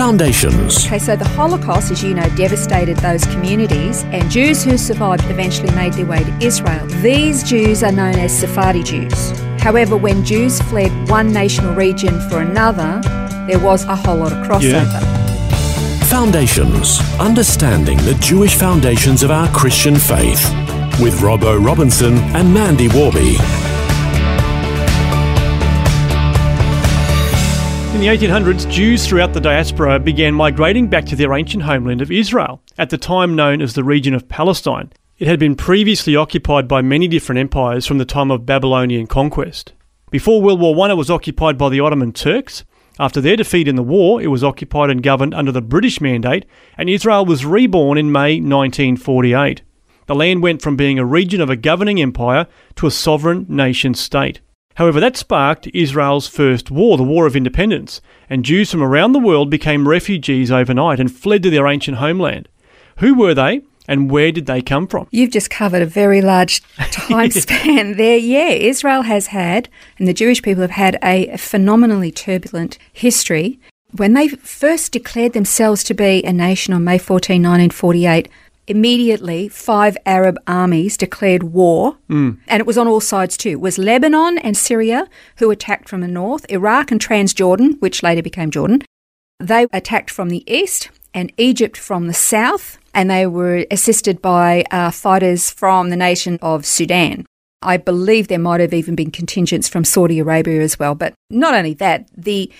Foundations. Okay, so the Holocaust, as you know, devastated those communities, and Jews who survived eventually made their way to Israel. These Jews are known as Sephardi Jews. However, when Jews fled one nation or region for another, there was a whole lot of crossover. Foundations. Understanding the Jewish foundations of our Christian faith. With Robbo Robinson and Mandy Warby. In the 1800s, Jews throughout the diaspora began migrating back to their ancient homeland of Israel, at the time known as the region of Palestine. It had been previously occupied by many different empires from the time of Babylonian conquest. Before World War I, it was occupied by the Ottoman Turks. After their defeat in the war, it was occupied and governed under the British Mandate, and Israel was reborn in May 1948. The land went from being a region of a governing empire to a sovereign nation state. However, that sparked Israel's first war, the War of Independence, and Jews from around the world became refugees overnight and fled to their ancient homeland. Who were they? And where did they come from? You've just covered a very large time span there. Yeah, Israel has had, and the Jewish people have had a phenomenally turbulent history. When they first declared themselves to be a nation on May 14, 1948, immediately five Arab armies declared war, Mm. and it was on all sides too. It was Lebanon and Syria who attacked from the north, Iraq and Transjordan, which later became Jordan. They attacked from the east, and Egypt from the south, and they were assisted by uh, fighters from the nation of Sudan. I believe there might have even been contingents from Saudi Arabia as well. But not only that, the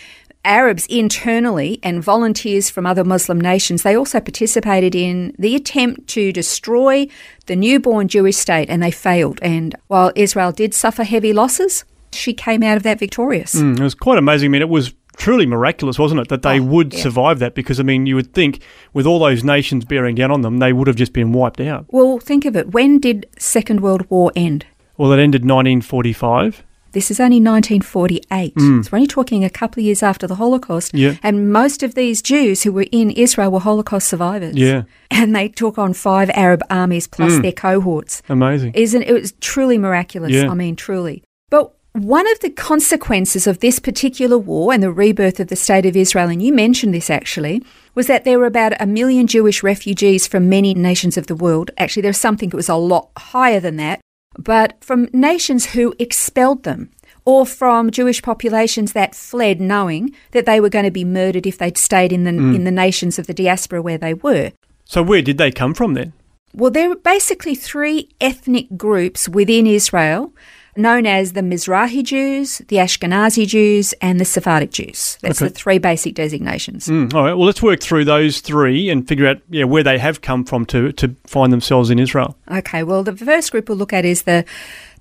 Arabs internally and volunteers from other Muslim nations, they also participated in the attempt to destroy the newborn Jewish state, and they failed. And while Israel did suffer heavy losses, she came out of that victorious. Mm, it was quite amazing. I mean, it was truly miraculous, wasn't it, that they Oh, would yeah. survive that? Because, I mean, you would think with all those nations bearing down on them, they would have just been wiped out. Well, think of it. When did Second World War end? Well, it ended 1945. This is only 1948. Hmm. So we're only talking a couple of years after the Holocaust. Yeah. And most of these Jews who were in Israel were Holocaust survivors. Yeah. And they took on five Arab armies plus hmm. their cohorts. Amazing. Isn't it was truly miraculous. Yeah. I mean, truly. But one of the consequences of this particular war and the rebirth of the state of Israel, and you mentioned this actually, was that there were about a million Jewish refugees from many nations of the world. Actually, there's something that was a lot higher than that, but from nations who expelled them or from Jewish populations that fled knowing that they were going to be murdered if they'd stayed in the, mm. in the nations of the diaspora where they were. So, where did they come from then? Well, there are basically three ethnic groups within Israel known as the Mizrahi Jews, the Ashkenazi Jews, and the Sephardic Jews. That's Okay. the three basic designations. Mm, all right. Well, let's work through those three and figure out yeah, where they have come from to, to find themselves in Israel. Okay, well, the first group we'll look at is the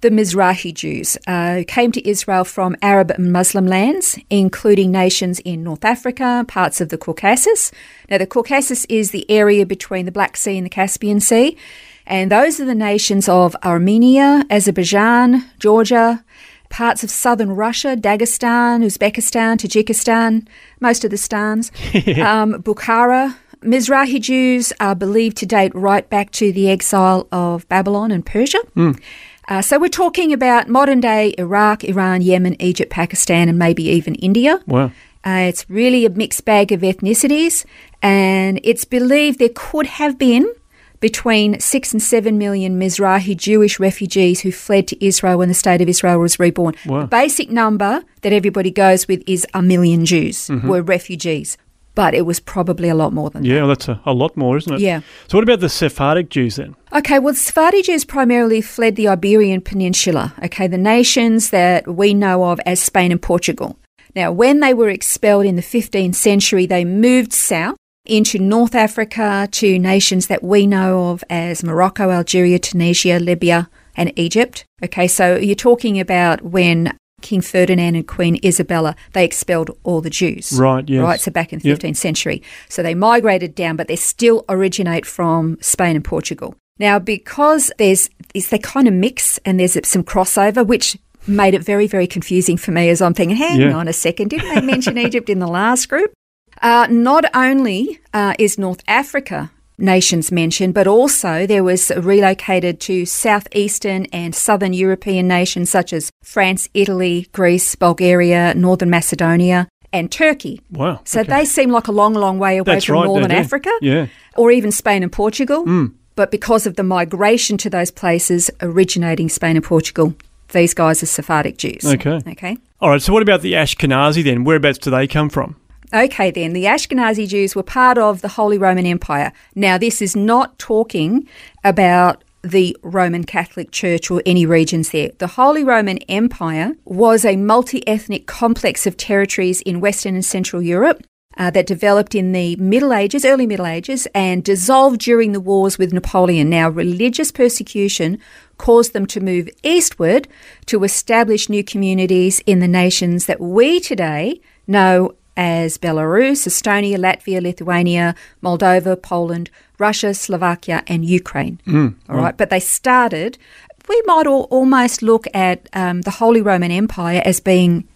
the Mizrahi Jews, uh, who came to Israel from Arab and Muslim lands, including nations in North Africa, parts of the Caucasus. Now, the Caucasus is the area between the Black Sea and the Caspian Sea, and those are the nations of Armenia, Azerbaijan, Georgia, parts of southern Russia, Dagestan, Uzbekistan, Tajikistan, most of the stans, um, Bukhara. Mizrahi Jews are believed to date right back to the exile of Babylon and Persia. Uh, so we're talking about modern day Iraq, Iran, Yemen, Egypt, Pakistan, and maybe even India. Wow. Uh, it's really a mixed bag of ethnicities, and it's believed there could have been between six and seven million Mizrahi Jewish refugees who fled to Israel when the state of Israel was reborn. Wow. The basic number that everybody goes with is a million Jews mm-hmm. were refugees, but it was probably a lot more than that. Yeah, that's a, a lot more, isn't it? Yeah. So, what about the Sephardic Jews then? Okay, well, Sephardi Jews primarily fled the Iberian Peninsula, okay, the nations that we know of as Spain and Portugal. Now, when they were expelled in the 15th century, they moved south into North Africa to nations that we know of as Morocco, Algeria, Tunisia, Libya, and Egypt. Okay, so you're talking about when King Ferdinand and Queen Isabella, they expelled all the Jews. Right, yes. Right, so back in the Yep. 15th century. So they migrated down, but they still originate from Spain and Portugal. Now, because there's, is they kind of mix and there's some crossover, which made it very, very confusing for me as I'm thinking, hang Yeah. on a second, didn't they mention Egypt in the last group? Uh, not only uh, is North Africa nations mentioned, but also there was relocated to southeastern and southern European nations such as France, Italy, Greece, Bulgaria, Northern Macedonia, and Turkey. Wow. So okay. they seem like a long, long way away That's from right, Northern. Africa, Yeah. Or even Spain and Portugal. But because of the migration to those places originating Spain and Portugal, these guys are Sephardic Jews. Okay. Okay. All right. So what about the Ashkenazi then? Whereabouts do they come from? Okay, then, the Ashkenazi Jews were part of the Holy Roman Empire. Now, this is not talking about the Roman Catholic Church or any regions there. The Holy Roman Empire was a multi ethnic complex of territories in Western and Central Europe. uh, that developed in the Middle Ages, early Middle Ages, and dissolved during the wars with Napoleon. Now, religious persecution caused them to move eastward to establish new communities in the nations that we today know as Belarus, Estonia, Latvia, Lithuania, Moldova, Poland, Russia, Slovakia, and Ukraine. All right, but they started. We might all, almost look at um, the Holy Roman Empire as being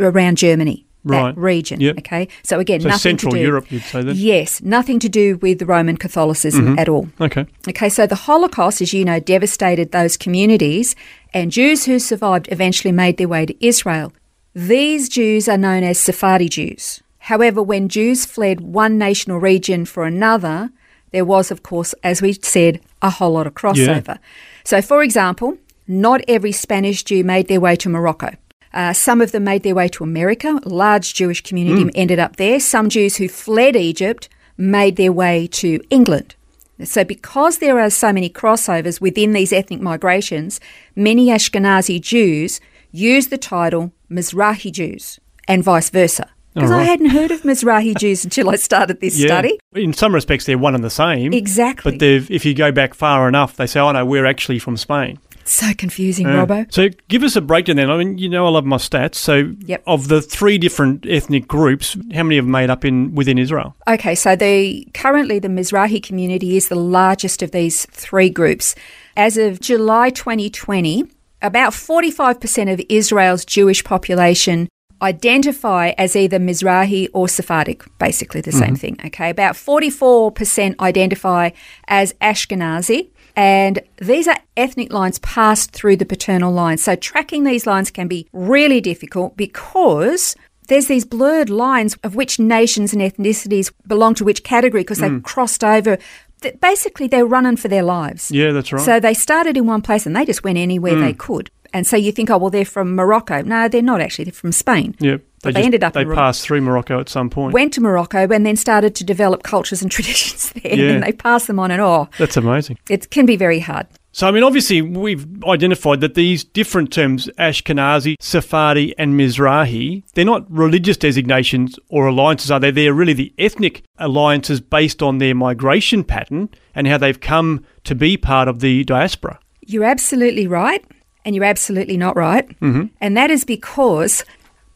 around Germany, Right. that region. Yep. Okay, so again, So nothing Central to do. With Europe, you'd say then? Yes, nothing to do with the Roman Catholicism Mm-hmm. at all. Okay. Okay, so the Holocaust, as you know, devastated those communities, and Jews who survived eventually made their way to Israel. These Jews are known as Sephardi Jews. However, when Jews fled one nation or region for another, there was, of course, as we said, a whole lot of crossover. So, for example, not every Spanish Jew made their way to Morocco. Uh, some of them made their way to America. A large Jewish community ended up there. Some Jews who fled Egypt made their way to England. So, because there are so many crossovers within these ethnic migrations, many Ashkenazi Jews use the title Mizrahi Jews and vice versa. Because I hadn't heard of Mizrahi Jews until I started this Yeah. study. In some respects, they're one and the same. Exactly. But they've, if you go back far enough, they say, "Oh no, we're actually from Spain." So confusing, Yeah. Robbo. So give us a breakdown then. I mean, you know, I love my stats. So Yep. of the three different ethnic groups, how many have made up in within Israel? Okay, so the currently the Mizrahi community is the largest of these three groups. As of July 2020, about 45% of Israel's Jewish population identify as either Mizrahi or Sephardic, basically the same mm-hmm. thing. Okay, about 44% identify as Ashkenazi. And these are ethnic lines passed through the paternal line. So tracking these lines can be really difficult because there's these blurred lines of which nations and ethnicities belong to which category because they've mm. crossed over. Th- Basically, they're running for their lives. Yeah, that's right. So they started in one place and they just went anywhere they mm. could. And so you think, oh, well, they're from Morocco. No, they're not actually. They're from Spain. yeah, But they just- ended up They in passed through Morocco at some point. Went to Morocco and then started to develop cultures and traditions there. Yeah. And they passed them on and oh, That's amazing. it can be very hard. So, I mean, obviously, we've identified that these different terms, Ashkenazi, Sephardi, and Mizrahi, they're not religious designations or alliances, are they? They're really the ethnic alliances based on their migration pattern and how they've come to be part of the diaspora. You're absolutely right, and you're absolutely not right. Mm-hmm. And that is because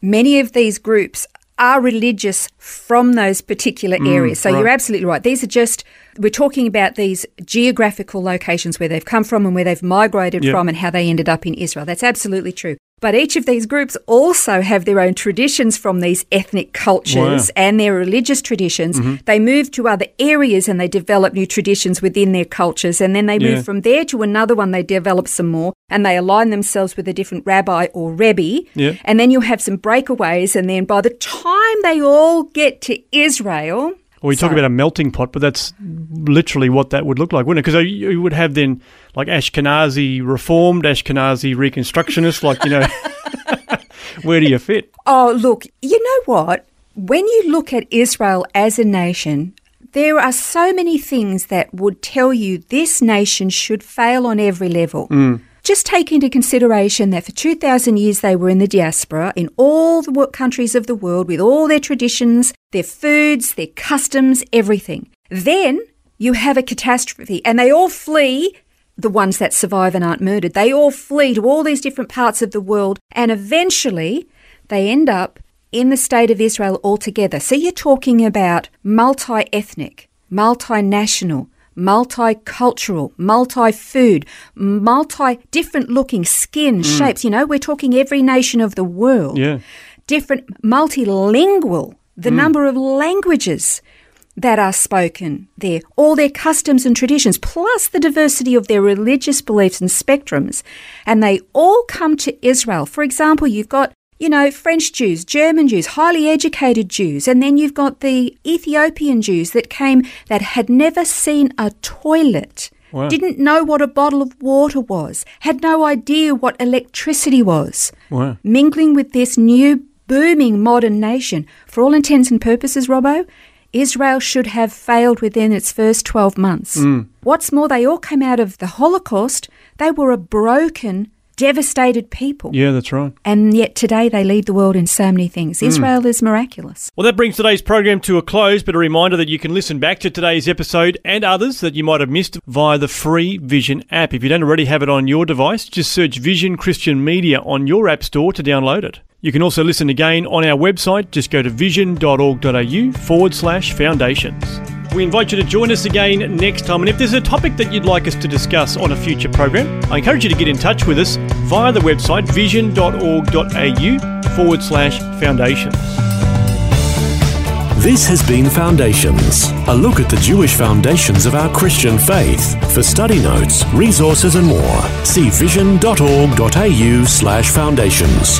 many of these groups are religious from those particular areas. So you're absolutely right. These are just, we're talking about these geographical locations where they've come from and where they've migrated Yep. from and how they ended up in Israel. That's absolutely true. But each of these groups also have their own traditions from these ethnic cultures Wow. Mm-hmm. and their religious traditions. They move to other areas and they develop new traditions within their cultures. And then they Yeah. move from there to another one, they develop some more and they align themselves with a different rabbi or rebbe. Yeah. And then you have some breakaways. And then by the time they all get to Israel, Well, we talk about a melting pot, but that's literally what that would look like, wouldn't it? Because you you would have then like Ashkenazi Reformed, Ashkenazi Reconstructionist, like, you know, where do you fit? Oh, look, you know what? When you look at Israel as a nation, there are so many things that would tell you this nation should fail on every level. Mm. Just take into consideration that for 2,000 years they were in the diaspora in all the countries of the world with all their traditions, their foods, their customs, everything. Then you have a catastrophe and they all flee the ones that survive and aren't murdered. They all flee to all these different parts of the world and eventually they end up in the state of Israel altogether. So you're talking about multi ethnic, multinational, multicultural, multi food, multi different looking skin, mm. shapes. You know, we're talking every nation of the world. Yeah. Different multilingual, the mm. number of languages that are spoken there, all their customs and traditions, plus the diversity of their religious beliefs and spectrums. And they all come to Israel. For example, you've got you know, French Jews, German Jews, highly educated Jews, and then you've got the Ethiopian Jews that came that had never seen a toilet, Wow. didn't know what a bottle of water was, had no idea what electricity was, Wow. mingling with this new booming modern nation. For all intents and purposes, Robbo, Israel should have failed within its first 12 months. Mm. What's more, they all came out of the Holocaust. They were a broken, devastated people. Yeah, that's right. And yet today they lead the world in so many things. Hmm. Israel is miraculous. Well, that brings today's program to a close, but a reminder that you can listen back to today's episode and others that you might have missed via the free Vision app. If you don't already have it on your device, just search Vision Christian Media on your app store to download it. You can also listen again on our website. Just go to vision.org.au forward slash foundations. We invite you to join us again next time. And if there's a topic that you'd like us to discuss on a future program, I encourage you to get in touch with us via the website vision.org.au forward slash foundations. This has been Foundations, a look at the Jewish foundations of our Christian faith. For study notes, resources, and more, see vision.org.au slash foundations.